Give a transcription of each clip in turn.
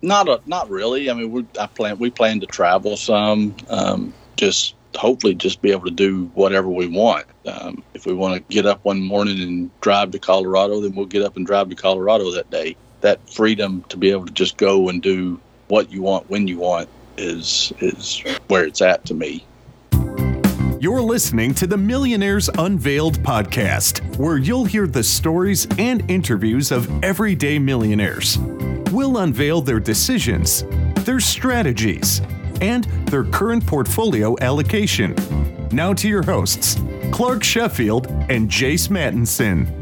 Not a, not really. I mean, we I plan we plan to travel some. Um, just hopefully just be able to do whatever we want. Um, if we want to get up one morning and drive to Colorado, then we'll get up and drive to Colorado that day. That freedom to be able to just go and do what you want when you want is is where it's at to me. You're listening to the Millionaires Unveiled podcast, where you'll hear the stories and interviews of everyday millionaires. We'll unveil their decisions, their strategies, and their current portfolio allocation. Now to your hosts, Clark Sheffield and Jace Mattinson.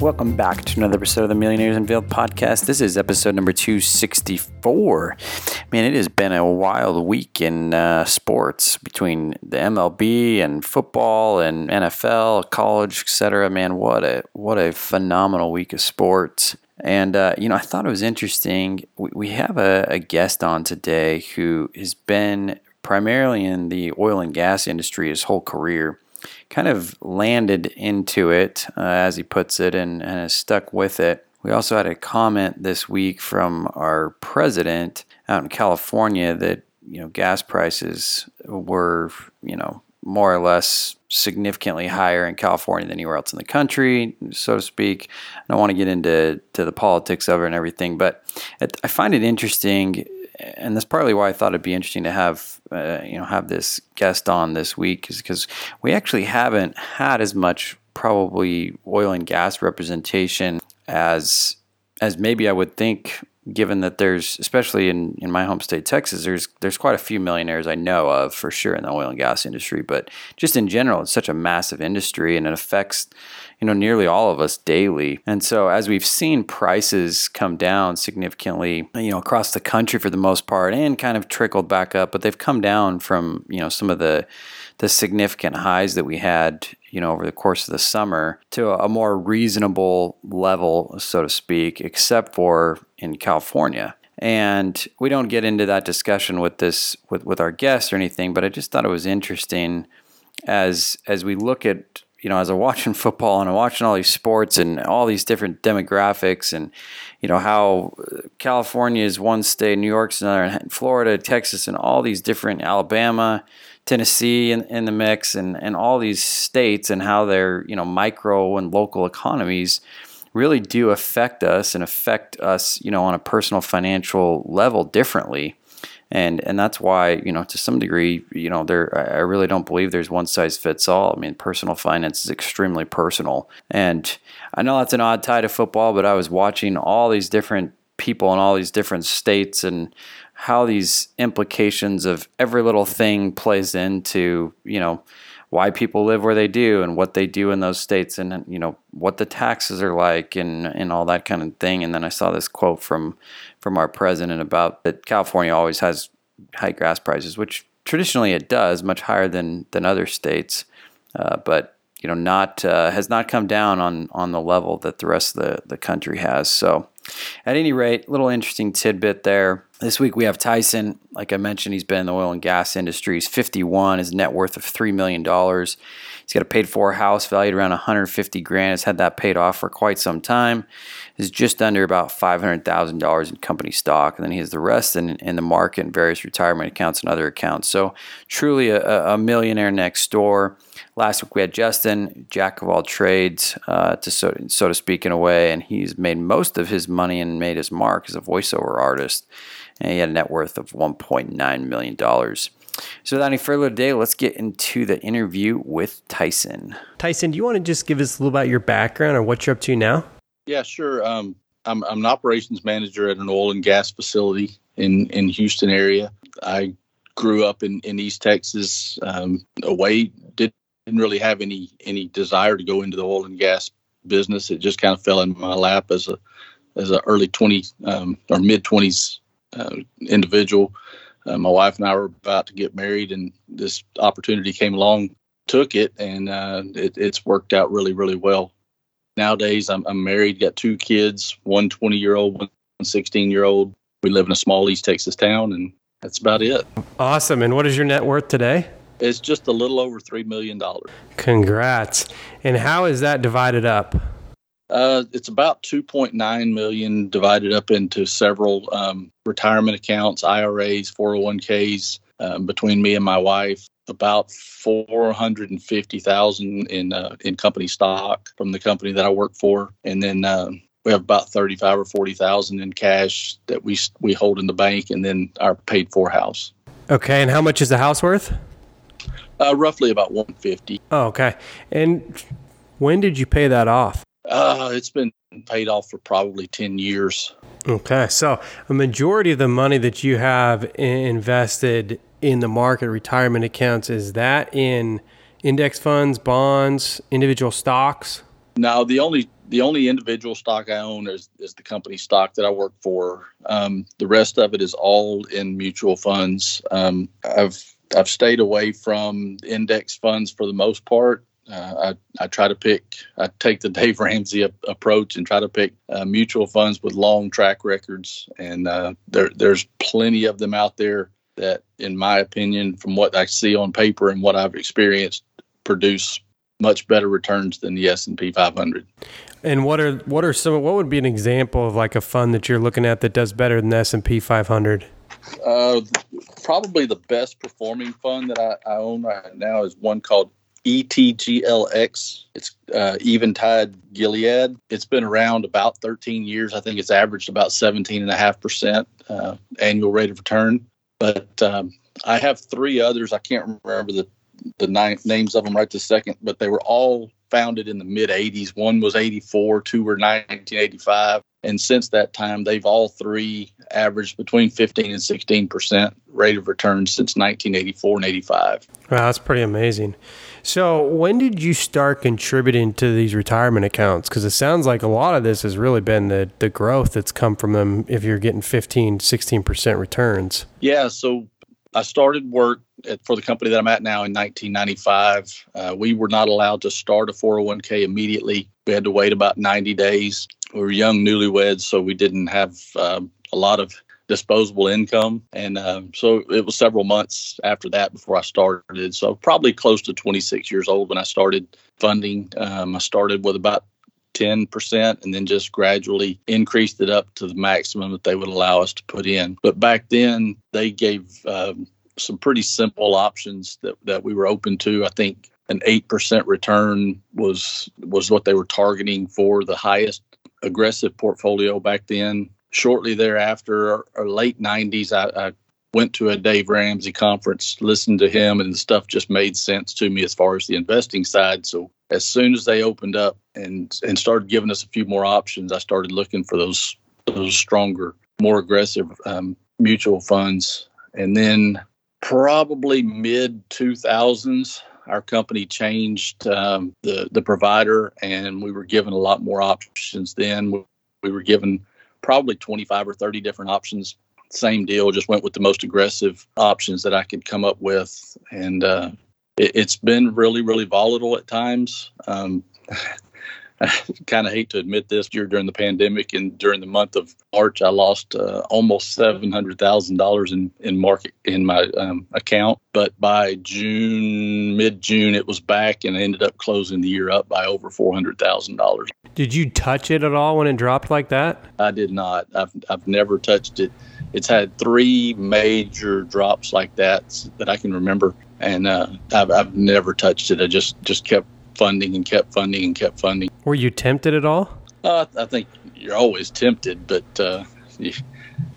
Welcome back to another episode of the Millionaires Unveiled podcast. This is episode number 264. Man, it has been a wild week in uh, sports between the MLB and football and NFL, college, etc. Man, what a what a phenomenal week of sports. And, uh, you know, I thought it was interesting. We, we have a, a guest on today who has been primarily in the oil and gas industry his whole career kind of landed into it, uh, as he puts it, and, and has stuck with it. We also had a comment this week from our president out in California that you know gas prices were you know more or less significantly higher in California than anywhere else in the country, so to speak. I don't want to get into to the politics of it and everything, but I find it interesting, and that's partly why I thought it'd be interesting to have uh, you know have this guest on this week, is because we actually haven't had as much probably oil and gas representation as as maybe I would think given that there's especially in, in my home state texas there's there's quite a few millionaires i know of for sure in the oil and gas industry. But just in general it's such a massive industry and it affects you know nearly all of us daily. And so as we've seen prices come down significantly you know across the country for the most part and kind of trickled back up but they've come down from you know some of the the significant highs that we had you know over the course of the summer to a more reasonable level so to speak except for in California. And we don't get into that discussion with this with, with our guests or anything but I just thought it was interesting as as we look at you know, as I'm watching football and I'm watching all these sports and all these different demographics and, you know, how California is one state, New York's another, and Florida, Texas, and all these different Alabama, Tennessee in, in the mix and, and all these states and how their, you know, micro and local economies really do affect us and affect us, you know, on a personal financial level differently and and that's why you know to some degree you know there I really don't believe there's one size fits all. I mean, personal finance is extremely personal, and I know that's an odd tie to football, but I was watching all these different people in all these different states and how these implications of every little thing plays into you know why people live where they do and what they do in those states and you know what the taxes are like and and all that kind of thing. And then I saw this quote from from our president about that California always has high gas prices which traditionally it does much higher than than other states. Uh, but you know not uh, has not come down on on the level that the rest of the the country has. So at any rate, little interesting tidbit there. This week we have Tyson. Like I mentioned, he's been in the oil and gas industry. He's 51, his net worth of $3 million. He's got a paid for house valued around 150 grand. Has had that paid off for quite some time. Is just under about $500,000 in company stock. And then he has the rest in, in the market and various retirement accounts and other accounts. So truly a, a millionaire next door. Last week we had Justin, jack of all trades, uh, to so, so to speak, in a way, and he's made most of his money and made his mark as a voiceover artist. And he had a net worth of $1.9 million. So, without any further ado, let's get into the interview with Tyson. Tyson, do you want to just give us a little about your background or what you're up to now? Yeah, sure. Um, I'm, I'm an operations manager at an oil and gas facility in in Houston area. I grew up in, in East Texas, um, away did didn't really have any any desire to go into the oil and gas business. It just kind of fell in my lap as a as a early 20s um, or mid 20s uh, individual. Uh, my wife and I were about to get married, and this opportunity came along. Took it, and uh, it, it's worked out really, really well. Nowadays, I'm, I'm married, got two kids, one 20 year old, one 16 year old. We live in a small East Texas town, and that's about it. Awesome. And what is your net worth today? It's just a little over $3 million. Congrats. And how is that divided up? Uh, it's about 2.9 million divided up into several um, retirement accounts, IRAs, 401ks um, between me and my wife. About 450,000 in uh, in company stock from the company that I work for, and then uh, we have about 35 or 40,000 in cash that we we hold in the bank, and then our paid for house. Okay, and how much is the house worth? Uh, roughly about 150. Oh, okay. And when did you pay that off? Uh, it's been paid off for probably 10 years. Okay, so a majority of the money that you have invested in the market retirement accounts is that in index funds, bonds, individual stocks? No, the only the only individual stock I own is, is the company stock that I work for. Um, the rest of it is all in mutual funds. Um, I've I've stayed away from index funds for the most part. Uh, I, I try to pick, I take the Dave Ramsey a, approach and try to pick uh, mutual funds with long track records. And uh, there, there's plenty of them out there that, in my opinion, from what I see on paper and what I've experienced, produce much better returns than the S&P 500. And what are what are some what would be an example of like a fund that you're looking at that does better than the S&P 500? Uh, probably the best performing fund that I, I own right now is one called ETGLX. It's uh, Eventide Gilead. It's been around about 13 years. I think it's averaged about 17.5% uh, annual rate of return. But um, I have three others. I can't remember the, the nine, names of them right this second, but they were all founded in the mid 80s. One was 84, two were 1985. And since that time, they've all three averaged between 15 and 16 percent rate of return since 1984 and 85. Wow, that's pretty amazing. So, when did you start contributing to these retirement accounts? Because it sounds like a lot of this has really been the, the growth that's come from them if you're getting 15, 16% returns. Yeah. So, I started work at, for the company that I'm at now in 1995. Uh, we were not allowed to start a 401k immediately. We had to wait about 90 days. We were young newlyweds, so we didn't have uh, a lot of disposable income. And uh, so it was several months after that before I started. So probably close to 26 years old when I started funding. Um, I started with about 10% and then just gradually increased it up to the maximum that they would allow us to put in. But back then, they gave um, some pretty simple options that, that we were open to. I think an 8% return was was what they were targeting for the highest aggressive portfolio back then shortly thereafter, or, or late 90s, I, I, went to a Dave Ramsey conference, listened to him, and stuff just made sense to me as far as the investing side. So as soon as they opened up and and started giving us a few more options, I started looking for those those stronger, more aggressive um, mutual funds. And then probably mid 2000s, our company changed um, the the provider, and we were given a lot more options. Then we were given probably 25 or 30 different options. Same deal, just went with the most aggressive options that I could come up with. And uh, it, has been really, really volatile at times. Um, I kind of hate to admit this year during the pandemic and during the month of March, I lost uh, almost seven hundred thousand dollars in in market in my um, account. But by June, mid June, it was back, and I ended up closing the year up by over four hundred thousand dollars. Did you touch it at all when it dropped like that? I did not. I've I've never touched it. It's had three major drops like that that I can remember, and uh, I've I've never touched it. I just just kept funding and kept funding and kept funding. Were you tempted at all? Uh, I think you're always tempted, but uh,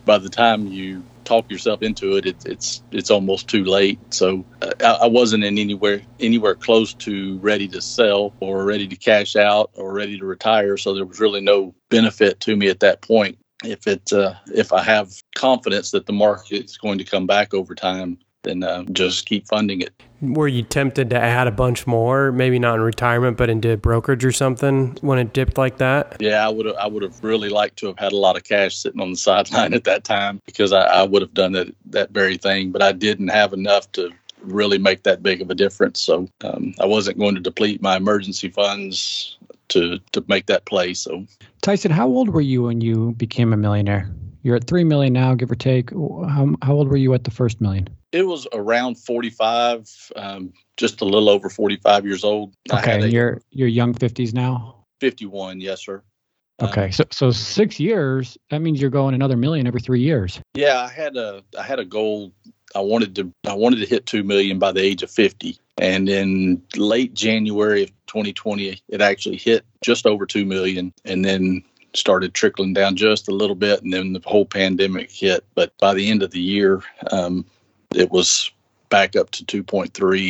by the time you talk yourself into it, it it's it's almost too late. So uh, I, I, wasn't in anywhere anywhere close to ready to sell or ready to cash out or ready to retire. So there was really no benefit to me at that point. If it uh, if I have confidence that the market is going to come back over time, then uh, just keep funding it. Were you tempted to add a bunch more, maybe not in retirement, but into brokerage or something when it dipped like that? Yeah, I would have. I would have really liked to have had a lot of cash sitting on the sideline at that time because I, I would have done that that very thing, but I didn't have enough to really make that big of a difference. So um, I wasn't going to deplete my emergency funds to to make that play. So Tyson, how old were you when you became a millionaire? You're at three million now, give or take. How, how old were you at the first million? It was around 45, um, just a little over 45 years old. Okay, a, you're you're young 50s now. 51, yes, sir. Okay, so so six years. That means you're going another million every three years. Yeah, I had a I had a goal. I wanted to I wanted to hit two million by the age of fifty, and in late January of 2020, it actually hit just over two million, and then started trickling down just a little bit, and then the whole pandemic hit. But by the end of the year, um, it was back up to 2.3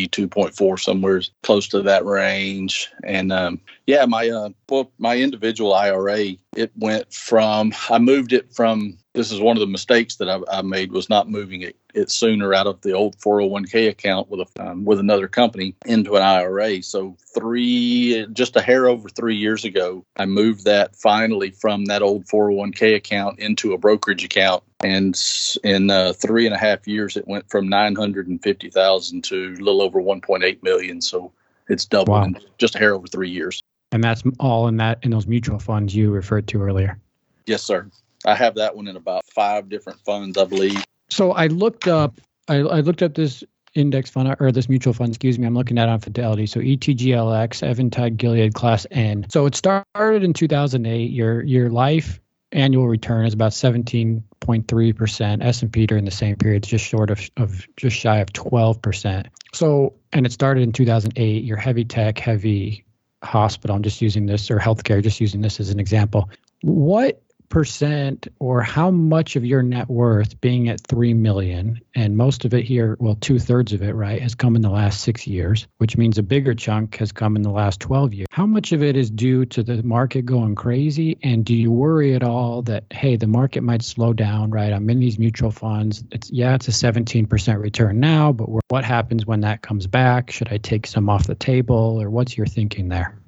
2.4 somewhere close to that range. And um, yeah my uh, well, my individual ira it went from i moved it from this is one of the mistakes that I, I made was not moving it, it sooner out of the old 401k account with a um, with another company into an IRA. So three, just a hair over three years ago, I moved that finally from that old 401k account into a brokerage account, and in uh, three and a half years, it went from 950,000 to a little over 1.8 million. So it's doubled wow. in just a hair over three years. And that's all in that in those mutual funds you referred to earlier. Yes, sir. I have that one in about five different funds, I believe. So I looked up, I, I looked up this index fund or this mutual fund, excuse me, I'm looking at on Fidelity. So ETGLX, Eventide Gilead Class N. So it started in 2008. Your your life annual return is about 17.3%. S&P during the same period is just short of, of just shy of 12%. So, and it started in 2008. Your heavy tech, heavy hospital, I'm just using this, or healthcare, just using this as an example. What percent or how much of your net worth being at 3 million and most of it here well two-thirds of it right has come in the last six years which means a bigger chunk has come in the last 12 years. How much of it is due to the market going crazy? And do you worry at all that hey the market might slow down right? I'm in these mutual funds. It's yeah it's a 17% return now but what happens when that comes back? Should i take some off the table or what's your thinking there?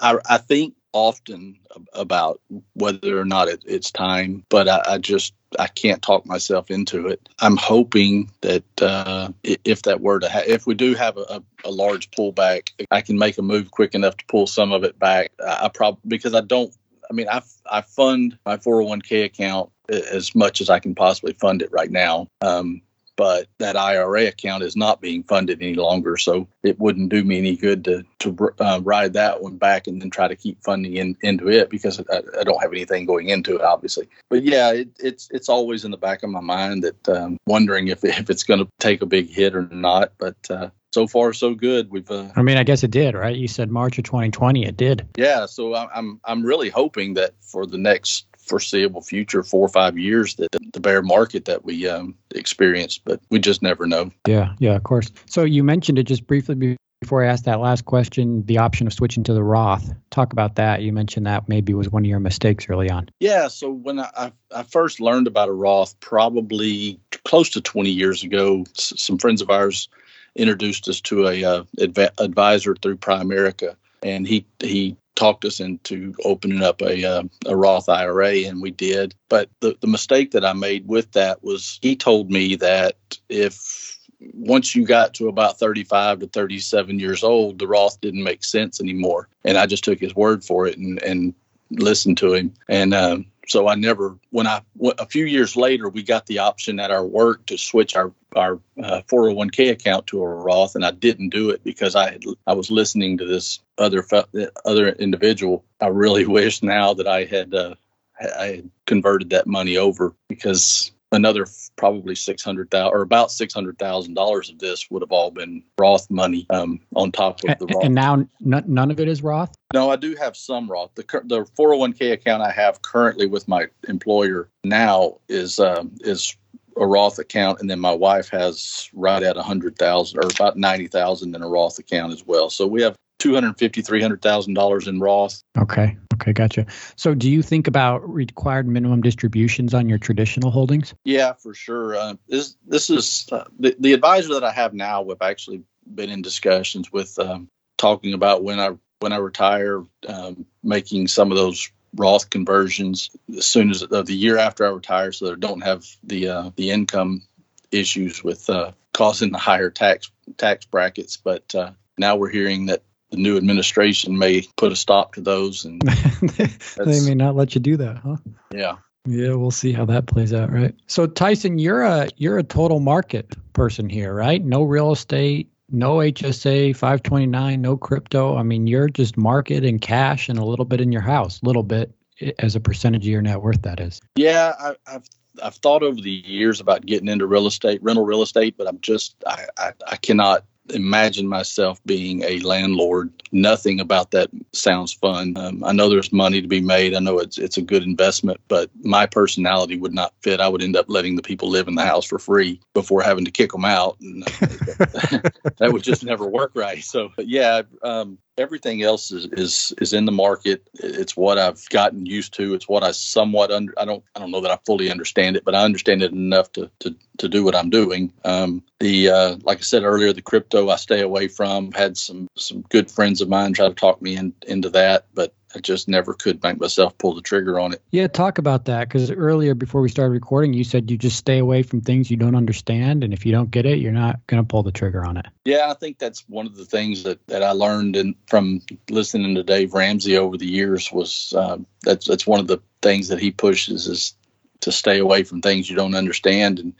I, I think often about whether or not it, it's time, but I, I, just I can't talk myself into it. I'm hoping that uh, if that were to ha- if we do have a, a, large pullback, I can make a move quick enough to pull some of it back. I, I probably because I don't. I mean, I I fund my 401k account as much as I can possibly fund it right now. Um, but that IRA account is not being funded any longer. So it wouldn't do me any good to to uh, ride that one back and then try to keep funding in, into it because I, I, don't have anything going into it, obviously. But yeah, it, it's it's always in the back of my mind that um, wondering if if it's going to take a big hit or not. But uh, so far so good. We've. Uh, I mean, I guess it did, right? You said March of 2020, it did. Yeah, so I'm I'm really hoping that for the next foreseeable future, four or five years, that the bear market that we um, experienced, but we just never know. Yeah, yeah, of course. So you mentioned it just briefly before I asked that last question, the option of switching to the Roth. Talk about that. You mentioned that maybe was one of your mistakes early on. Yeah. So when I, I first learned about a Roth, probably close to 20 years ago, some friends of ours introduced us to a uh, adv- advisor through Primerica, and he he talked us into opening up a uh, a Roth IRA, and we did. But the the mistake that I made with that was he told me that if once you got to about 35 to 37 years old, the Roth didn't make sense anymore, and I just took his word for it and and listened to him. And um, so I never, when I, a few years later, we got the option at our work to switch our, our uh, 401k account to a Roth. And I didn't do it because I had, I was listening to this other, other individual. I really wish now that I had, uh, I had converted that money over because another probably six hundred thousand or about six hundred thousand dollars of this would have all been Roth money um, on top of the Roth. And now n- none of it is Roth. No, I do have some Roth. The the four hundred oh one k account I have currently with my employer now is um, is a Roth account, and then my wife has right at a hundred thousand or about ninety thousand in a Roth account as well. So we have two hundred fifty, three hundred thousand dollars in Roth. Okay. Okay, gotcha. So, do you think about required minimum distributions on your traditional holdings? Yeah, for sure. Uh, this this is uh, the the advisor that I have now. We've actually been in discussions with um, talking about when I when I retire, um, making some of those Roth conversions as soon as uh, the year after I retire, so that I don't have the uh, the income issues with uh, causing the higher tax tax brackets. But uh, now we're hearing that the new administration may put a stop to those and they may not let you do that huh? Yeah. Yeah we'll see how that plays out right? So tyson you're a you're a total market person here right? No real estate no hsa 529 no crypto. I mean you're just market and cash and a little bit in your house a little bit eh, as a percentage of your net worth that is. Yeah, I, I've I've thought over the years about getting into real estate, rental real estate, but I'm just I, I, I cannot imagine myself being a landlord. Nothing about that sounds fun. Um, I know there's money to be made. I know it's it's a good investment, but my personality would not fit. I would end up letting the people live in the house for free before having to kick them out, and that would just never work right. So, yeah, um, everything else is, is is in the market. It's what I've gotten used to. It's what I somewhat under. I don't I don't know that I fully understand it, but I understand it enough to to, to do what I'm doing. Um, the uh, like I said earlier, the crypto I stay away from. Had some some good friends of mine try to talk me in, into that, but I just never could make myself pull the trigger on it. Yeah, talk about that because earlier before we started recording, you said you just stay away from things you don't understand, and if you don't get it, you're not going to pull the trigger on it. Yeah, I think that's one of the things that, that I learned in, from listening to Dave Ramsey over the years was uh, that's that's one of the things that he pushes is to stay away from things you don't understand. And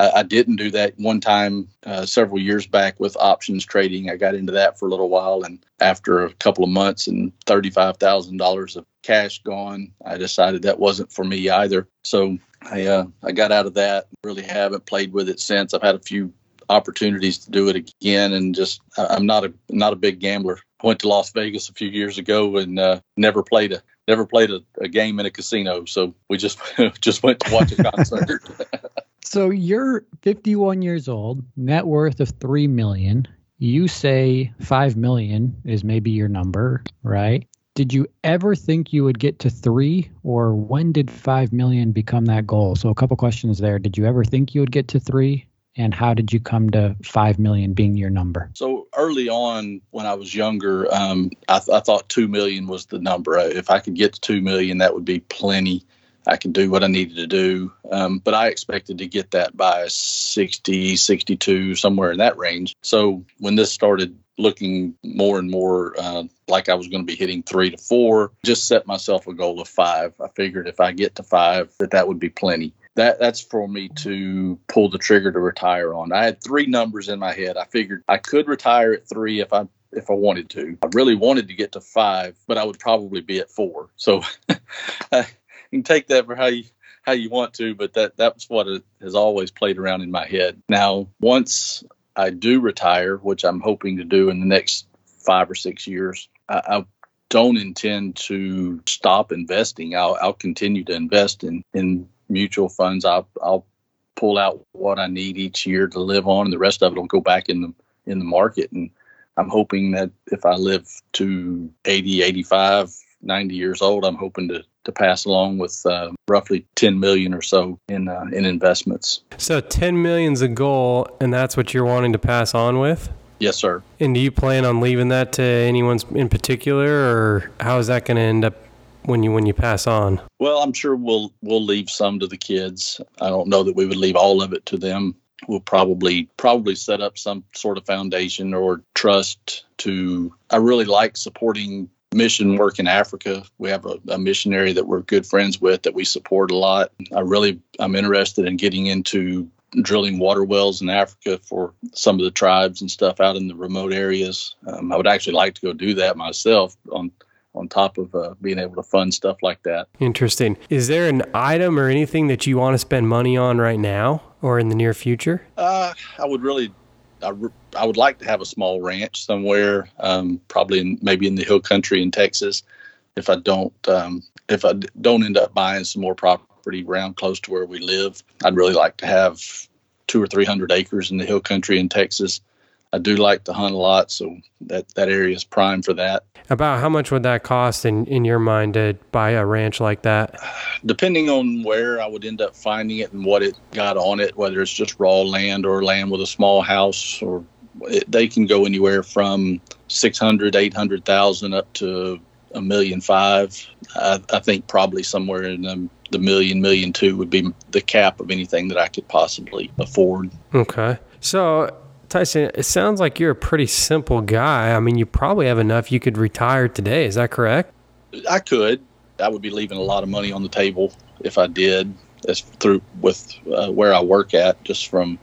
I, I didn't do that one time uh, several years back with options trading. I got into that for a little while, and after a couple of months and thirty-five thousand dollars of cash gone, I decided that wasn't for me either. So I uh, I got out of that. Really haven't played with it since. I've had a few opportunities to do it again, and just I'm not a not a big gambler. I went to Las Vegas a few years ago and uh, never played a never played a, a, game in a casino. So we just just went to watch a concert. so you're 51 years old, net worth of three million. You say five million is maybe your number, right? Did you ever think you would get to three, or when did five million become that goal? So a couple questions there. Did you ever think you would get to three? and how did you come to 5 million being your number so early on when i was younger um, I, th- I, thought 2 million was the number if i could get to 2 million that would be plenty i can do what i needed to do um, but i expected to get that by 60 62 somewhere in that range so when this started looking more and more uh, like I was going to be hitting three to four. Just set myself a goal of five. I figured if I get to five, that that would be plenty that that's for me to pull the trigger to retire on. I had three numbers in my head. I figured I could retire at three if I if I wanted to. I really wanted to get to five, but I would probably be at four. So can take that for how you how you want to, but that that's what has always played around in my head. Now, once I do retire, which I'm hoping to do in the next five or six years, I, I don't intend to stop investing. I'll, I'll continue to invest in in mutual funds. I'll, I'll pull out what I need each year to live on, and the rest of it will go back in the in the market. And I'm hoping that if I live to 80, 85, 90 years old, I'm hoping to to pass along with uh, roughly 10 million or so in uh, in investments. So 10 million's a goal, and that's what you're wanting to pass on with. Yes, sir. And do you plan on leaving that to anyone in particular, or how is that going to end up when you when you pass on? Well, I'm sure we'll we'll leave some to the kids. I don't know that we would leave all of it to them. We'll probably probably set up some sort of foundation or trust to. I really like supporting mission work in Africa. We have a, a, missionary that we're good friends with that we support a lot. I really I'm interested in getting into drilling water wells in Africa for some of the tribes and stuff out in the remote areas. Um, I would actually like to go do that myself on on top of uh, being able to fund stuff like that. Interesting. Is there an item or anything that you want to spend money on right now or in the near future? Uh, I would really, I, I would like to have a small ranch somewhere, um, probably in, maybe in the hill country in Texas. If I don't, um, if I don't end up buying some more property around close to where we live, I'd really like to have two or three hundred acres in the hill country in Texas I do like to hunt a lot, so that that area is prime for that. About how much would that cost in in your mind to buy a ranch like that? Depending on where I would end up finding it and what it got on it, whether it's just raw land or land with a small house, or it, they can go anywhere from six hundred, eight hundred thousand up to a million five. I, I think probably somewhere in the, the million, million two would be the cap of anything that I could possibly afford. Okay. So Tyson, it sounds like you're a pretty simple guy. I mean, you probably have enough you could retire today. Is that correct? I could. I would be leaving a lot of money on the table if I did. As through with uh, where I work at, just from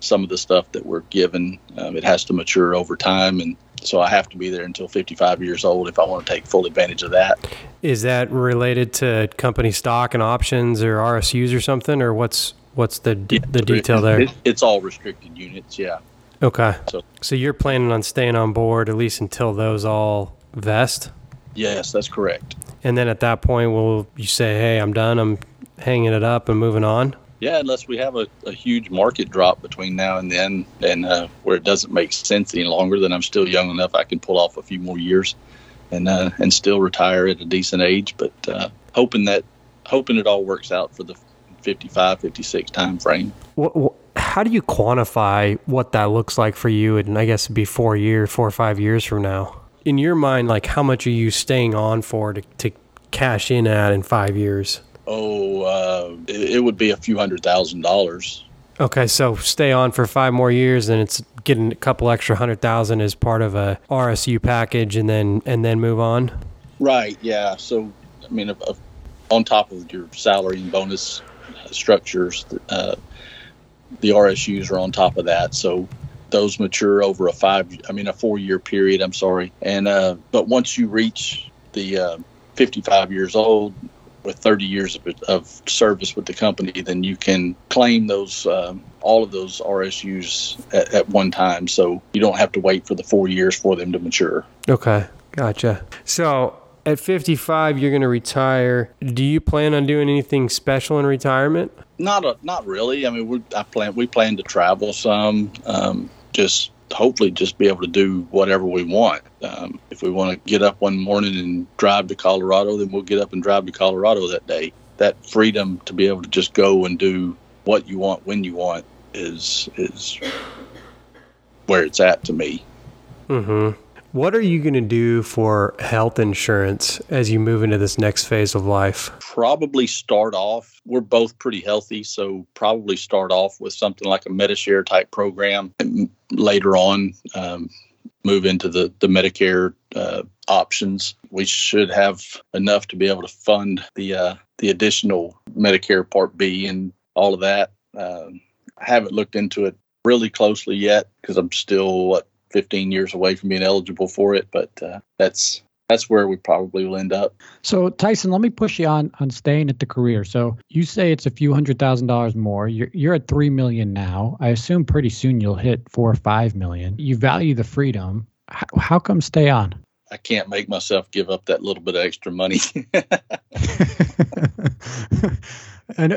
some of the stuff that we're given, um, it has to mature over time, and so I have to be there until 55 years old if I want to take full advantage of that. Is that related to company stock and options or RSUs or something, or what's what's the the detail there? It, it's all restricted units, yeah. Okay. So, so you're planning on staying on board at least until those all vest? Yes, that's correct. And then at that point, will you say, "Hey, I'm done. I'm hanging it up and moving on"? Yeah, unless we have a, a huge market drop between now and then, and uh, where it doesn't make sense any longer, then I'm still young enough I can pull off a few more years, and uh, and still retire at a decent age. But uh, hoping that hoping it all works out for the 55, 56 time frame. What, what, how do you quantify what that looks like for you? And I guess it'd be four years, four or five years from now. In your mind, like how much are you staying on for to, to cash in at in five years? Oh, uh, it, it would be a few hundred thousand dollars. Okay, so stay on for five more years, and it's getting a couple extra hundred thousand as part of a RSU package, and then and then move on. Right. Yeah. So, I mean, on top of your salary and bonus structures, uh, the RSUs are on top of that. So those mature over a five, I mean, a four year period. I'm sorry. And, uh, but once you reach the uh, 55 years old with 30 years of, of, service with the company, then you can claim those, um, all of those RSUs at, at one time. So you don't have to wait for the four years for them to mature. Okay. Gotcha. So at 55 you're going to retire. Do you plan on doing anything special in retirement? Not a, not really. I mean we i plan we plan to travel some um, just hopefully just be able to do whatever we want. Um, if we want to get up one morning and drive to colorado then we'll get up and drive to colorado that day. That freedom to be able to just go and do what you want when you want is is where it's at to me. Mm-hmm what are you going to do for health insurance as you move into this next phase of life? Probably start off, we're both pretty healthy, so probably start off with something like a Medi-Share type program. And later on, um, move into the, the Medicare uh, options. We should have enough to be able to fund the uh, the additional Medicare Part B and all of that. Um, I haven't looked into it really closely yet because I'm still what 15 years away from being eligible for it, but uh, that's that's where we probably will end up. So Tyson, let me push you on on staying at the career. So you say it's a few hundred thousand dollars more. You're you're at three million now. I assume pretty soon you'll hit four or five million. You value the freedom. How, how come stay on? I can't make myself give up that little bit of extra money. I know.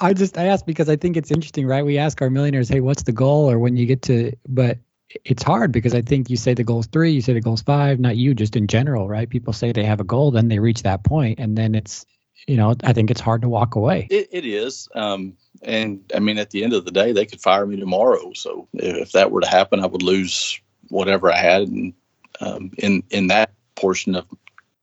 I just I ask because I think it's interesting, right? We ask our millionaires, "Hey, what's the goal?" Or when you get to, but it's hard because I think you say the goal is three, you say the goal is five, not you, just in general, right? People say they have a goal, then they reach that point, and then it's, you know, I think it's hard to walk away. it, it is. Um, and I mean, at the end of the day, they could fire me tomorrow. So if that were to happen, I would lose whatever I had in, um, in, in that portion of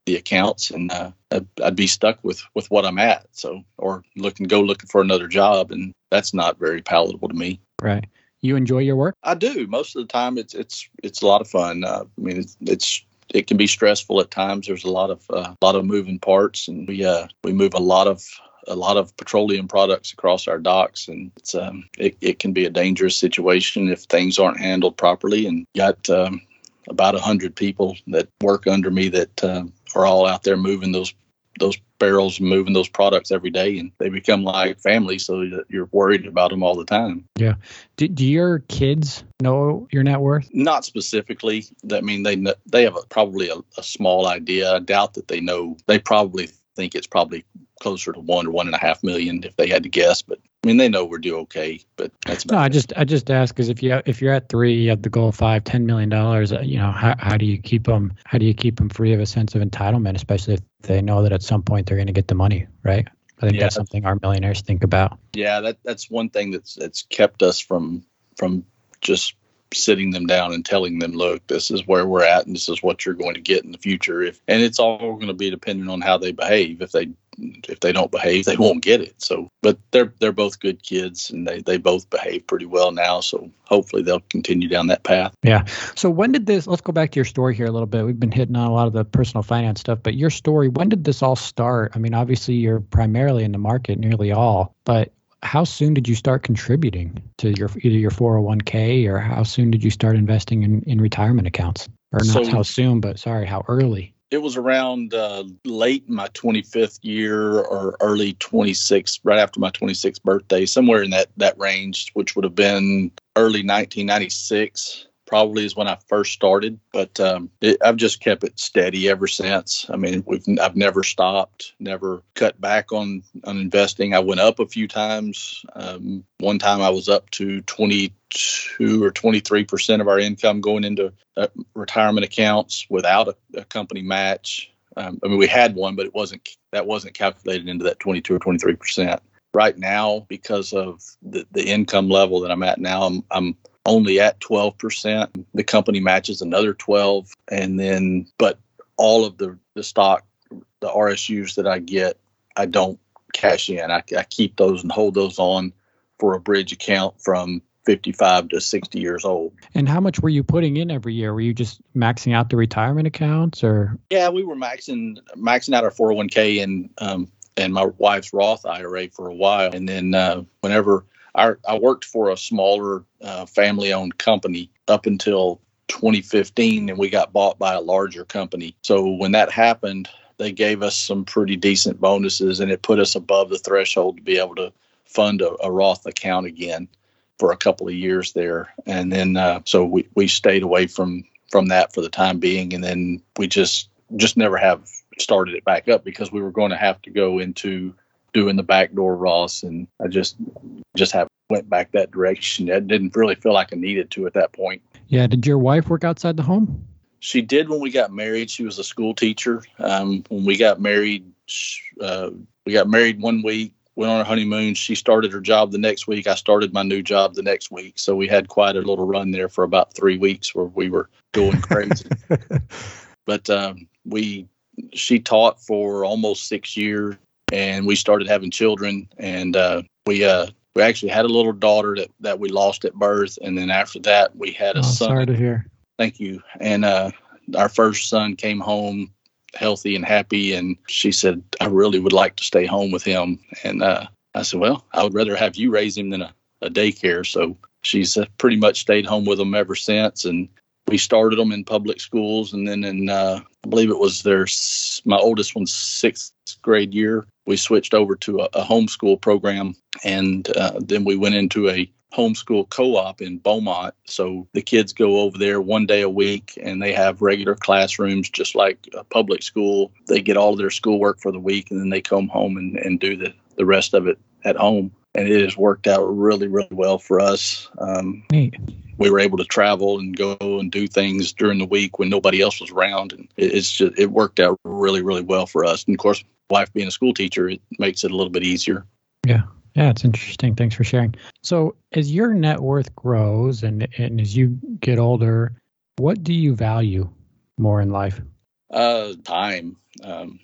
the accounts and uh, I'd, I'd, be stuck with with what I'm at so or looking go looking for another job and that's not very palatable to me right you enjoy your work? I do. Most of the time, it's it's it's a lot of fun. Uh, I mean, it's, it's it can be stressful at times. There's a lot of a uh, lot of moving parts, and we uh, we move a lot of a lot of petroleum products across our docks, and it's um, it, it can be a dangerous situation if things aren't handled properly. And got um, about a hundred people that work under me that uh, are all out there moving those those barrels moving those products every day and they become like family so you're worried about them all the time. Yeah. Do, do your kids know your net worth? Not specifically. I mean they they have a, probably a, a small idea. I doubt that they know. They probably think it's probably closer to one or one and a half million if they had to guess. But I mean, they know we're do okay. But that's no. I just I just ask because if you if you're at three, you have the goal of five, ten million dollars. Uh, you know, how how do you keep them? How do you keep them free of a sense of entitlement, especially if they know that at some point they're going to get the money, right? I think yeah, that's something our millionaires think about. Yeah, that that's one thing that's that's kept us from from just sitting them down and telling them, look, this is where we're at and this is what you're going to get in the future. If and it's all going to be dependent on how they behave. If they if they don't behave, they won't get it. So, but they're they're both good kids and they they both behave pretty well now. So hopefully they'll continue down that path. Yeah. So when did this? Let's go back to your story here a little bit. We've been hitting on a lot of the personal finance stuff, but your story. When did this all start? I mean, obviously you're primarily in the market, nearly all, but how soon did you start contributing to your either your 401k or how soon did you start investing in, in retirement accounts? Or not So- how soon, but sorry, how early? It was around uh, late my 25th year or early 26th, right after my 26th birthday, somewhere in that that range, which would have been early 1996. Probably is when I first started, but um, it, I've just kept it steady ever since. I mean, we've I've never stopped, never cut back on on investing. I went up a few times. Um, one time I was up to 22 or 23 percent of our income going into uh, retirement accounts without a, a company match. Um, I mean, we had one, but it wasn't that wasn't calculated into that 22 or 23 percent. Right now, because of the, the income level that I'm at now, I'm, I'm only at 12 percent. The company matches another 12, and then but all of the the stock, the RSUs that I get, I don't cash in. I, I keep those and hold those on for a bridge account from 55 to 60 years old. And how much were you putting in every year? Were you just maxing out the retirement accounts or Yeah, we were maxing maxing out our 401k and um, and my wife's Roth IRA for a while, and then uh, whenever our, I worked for a smaller uh, family-owned company up until 2015, and we got bought by a larger company. So when that happened, they gave us some pretty decent bonuses, and it put us above the threshold to be able to fund a, a Roth account again for a couple of years there, and then uh, so we we stayed away from from that for the time being, and then we just just never have started it back up because we were going to have to go into doing the backdoor Roth, and I just just haven't went back that direction. I didn't really feel like I needed to at that point. yeah, did your wife work outside the home? She did when we got married. She was a school teacher. Um, when we got married, uh, we got married one week, went on our honeymoon. She started her job the next week. I started my new job the next week. So we had quite a little run there for about three weeks where we were going crazy. but um, we, she taught for almost six years, and we started having children, and uh, we uh, we actually had a little daughter that that we lost at birth, and then after that we had a Oh, son. sorry to hear. Thank you. And uh, our first son came home healthy and happy, and she said, "I really would like to stay home with him." And uh, I said, "Well, I would rather have you raise him than a, a daycare." So she's uh, pretty much stayed home with him ever since, and we started them in public schools, and then in uh, I believe it was their my oldest one's sixth grade year, we switched over to a, a homeschool program, and uh, then we went into a homeschool co-op in Beaumont. So the kids go over there one day a week and they have regular classrooms just like a public school. They get all of their schoolwork for the week and then they come home and, and do the, the rest of it at home. And it has worked out really, really well for us. Um. We were able to travel and go and do things during the week when nobody else was around. And it's just, it worked out really, really well for us. And of course, wife being a school teacher, it makes it a little bit easier. Yeah. Yeah, it's interesting. Thanks for sharing. So, as your net worth grows and and as you get older, what do you value more in life? Uh, time. Um,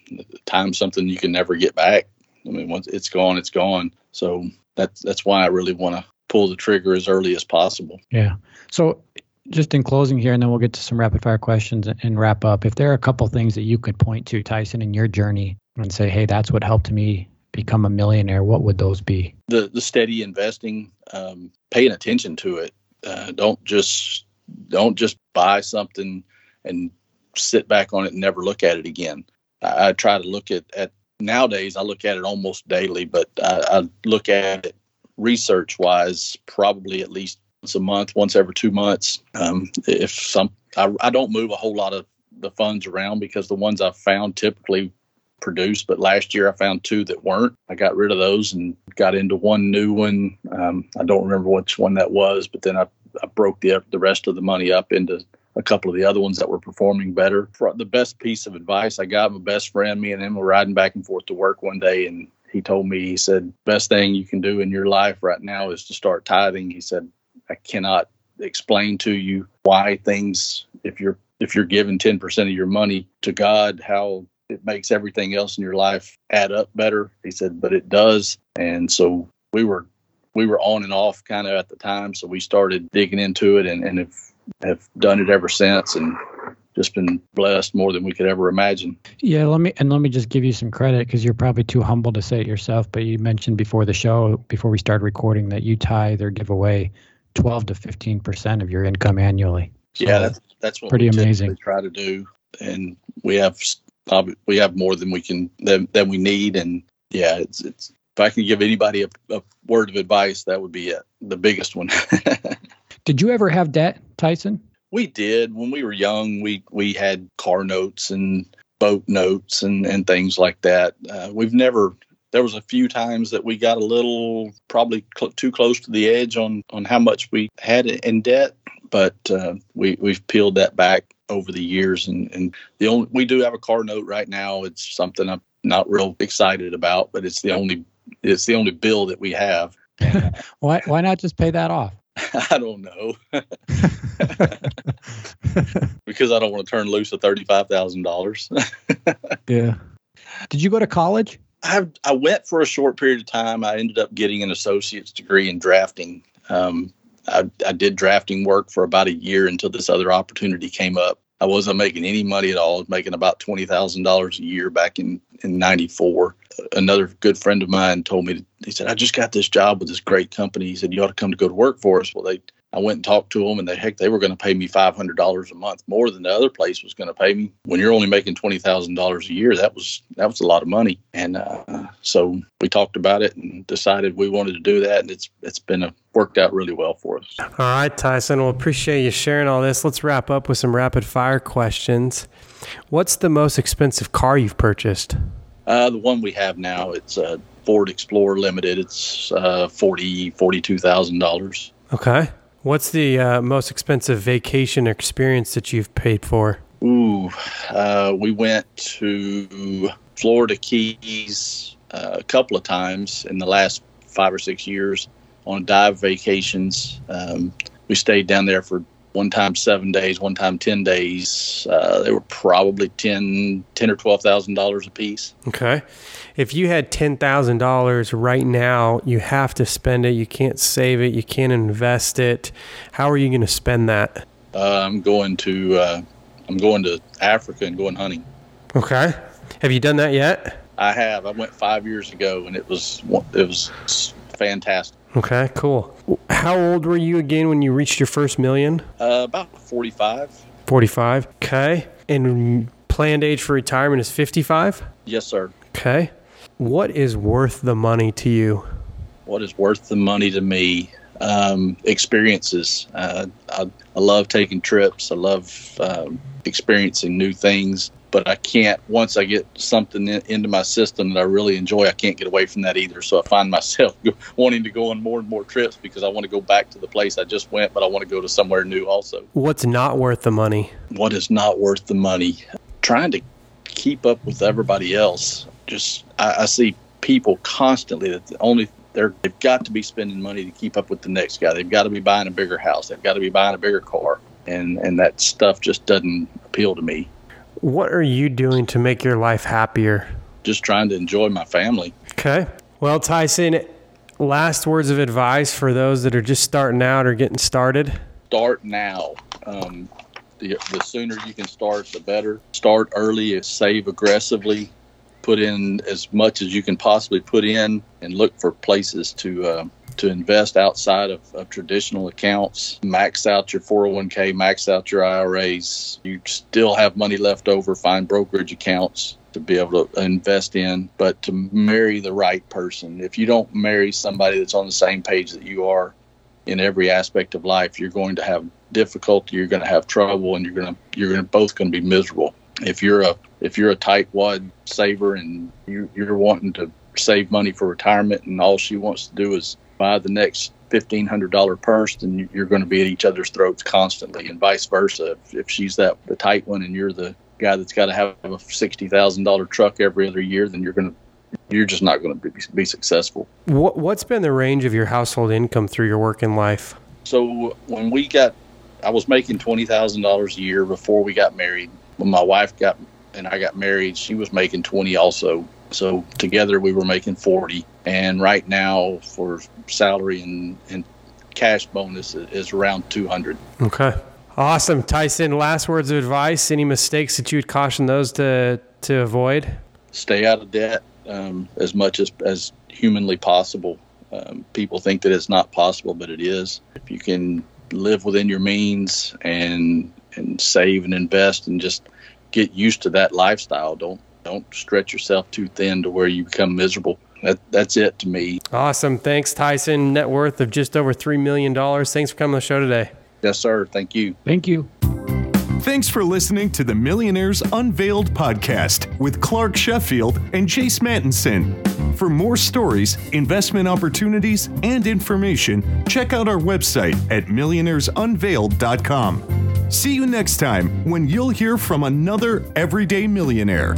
time's something you can never get back. I mean, once it's gone, it's gone. So that's that's why I really want to pull the trigger as early as possible. Yeah. So, just in closing here, and then we'll get to some rapid fire questions and wrap up. If there are a couple things that you could point to, Tyson, in your journey and say, hey, that's what helped me become a millionaire, what would those be? The the steady investing, um, paying attention to it. Uh, don't just don't just buy something and sit back on it and never look at it again. I, I try to look at at nowadays. I look at it almost daily, but I, I look at it research wise, probably at least once a month, once every two months. Um, if some, I, I don't move a whole lot of the funds around because the ones I've found typically produce. But last year I found two that weren't. I got rid of those and got into one new one. Um, I don't remember which one that was, but then I, I broke the the rest of the money up into a couple of the other ones that were performing better. The best piece of advice I got, my best friend, me and him were riding back and forth to work one day, and he told me, he said, best thing you can do in your life right now is to start tithing. He said, I cannot explain to you why things, if you're if you're giving 10% of your money to God, how it makes everything else in your life add up better. He said, but it does. And so we were we were on and off kind of at the time. So we started digging into it and, and have have done it ever since and just been blessed more than we could ever imagine. Yeah, let me and let me just give you some credit because you're probably too humble to say it yourself. But you mentioned before the show, before we started recording, that you tithe or give away 12 to 15 percent of your income annually. So, yeah, that's that's what pretty we amazing. Try to do, and we have we have more than we can than, than we need, and yeah, it's it's. If I can give anybody a, a word of advice, that would be it. The biggest one. Did you ever have debt, Tyson? We did when we were young. We we had car notes and boat notes and and things like that. Uh, we've never. There was a few times that we got a little probably cl- too close to the edge on on how much we had in debt, but uh, we we've peeled that back over the years. And and the only we do have a car note right now. It's something I'm not real excited about, but it's the only it's the only bill that we have. Why why not just pay that off? I don't know. because I don't want to turn loose of thirty-five thousand dollars. Yeah. Did you go to college? I I went for a short period of time. I ended up getting an associate's degree in drafting. Um, I, I did drafting work for about a year until this other opportunity came up. I wasn't making any money at all. I was making about twenty thousand dollars a year back in in '94. Another good friend of mine told me he said I just got this job with this great company. He said you ought to come to go to work for us. Well, they I went and talked to them, and they heck they were going to pay me five hundred dollars a month more than the other place was going to pay me. When you're only making twenty thousand dollars a year, that was that was a lot of money. And uh, so we talked about it and decided we wanted to do that, and it's it's been a, worked out really well for us. All right, Tyson. Well, appreciate you sharing all this. Let's wrap up with some rapid fire questions. What's the most expensive car you've purchased? Uh, the one we have now, it's a Ford Explorer Limited. It's uh, forty forty two thousand dollars. Okay. What's the uh, most expensive vacation experience that you've paid for? Ooh, uh, we went to Florida Keys uh, a couple of times in the last five or six years on dive vacations. Um, we stayed down there for one time seven days, one time ten days. Uh, they were probably ten, ten or twelve thousand dollars a piece. Okay. If you had $10,000 right now, you have to spend it. You can't save it. You can't invest it. How are you going to spend that? Uh, I'm going to uh, I'm going to Africa and going hunting. Okay. Have you done that yet? I have. I went five years ago, and it was it was fantastic. Okay, cool. How old were you again when you reached your first million? Uh, about 45. 45. Okay. And planned age for retirement is 55? Yes, sir. Okay. What is worth the money to you? What is worth the money to me? Um, experiences. Uh, I, I love taking trips. I love um, experiencing new things. But I can't. Once I get something in, into my system that I really enjoy, I can't get away from that either. So I find myself wanting to go on more and more trips because I want to go back to the place I just went, but I want to go to somewhere new also. What's not worth the money? what is not worth the money trying to keep up with everybody else just i, I see people constantly that the only they're, they've got to be spending money to keep up with the next guy they've got to be buying a bigger house they've got to be buying a bigger car and and that stuff just doesn't appeal to me What are you doing to make your life happier? just trying to enjoy my family Okay. Well, Tyson, last words of advice for those that are just starting out or getting started. start now. Um, the, the sooner you can start, the better. Start early, save aggressively, put in as much as you can possibly put in, and look for places to uh, to invest outside of, of traditional accounts. Max out your 401k, max out your IRAs. You still have money left over. Find brokerage accounts to be able to invest in, but to marry the right person. If you don't marry somebody that's on the same page that you are, in every aspect of life you're going to have difficulty you're going to have trouble and you're going to you're going to both going to be miserable if you're a if you're a tightwad saver and you, you're wanting to save money for retirement and all she wants to do is buy the next fifteen hundred dollar purse then you- you're going to be at each other's throats constantly and vice versa if, if she's that the tight one and you're the guy that's got to have a sixty thousand dollar truck every other year then you're going to you're just not going to be, be successful What, what's been the range of your household income through your working life? So when we got, I was making twenty thousand dollars a year before we got married. When my wife got and I got married, she was making twenty also. So together we were making forty. And right now for salary and, and cash bonus is- is around two hundred. Okay. Awesome. Tyson, last words of advice. Any mistakes that you would caution those to, to avoid? Stay out of debt um, as much as as humanly possible. Um, people think that it's not possible, but it is. If you can live within your means and and save and invest and just get used to that lifestyle. Don't don't stretch yourself too thin to where you become miserable. That, that's it to me. Awesome. Thanks, Tyson. Net worth of just over $3 million. Thanks for coming on the show today. Yes, sir. Thank you. Thank you. Thanks for listening to the Millionaires Unveiled podcast with Clark Sheffield and Chase Mattinson. For more stories, investment opportunities, and information, check out our website at millionairesunveiled.com. See you next time when you'll hear from another everyday millionaire.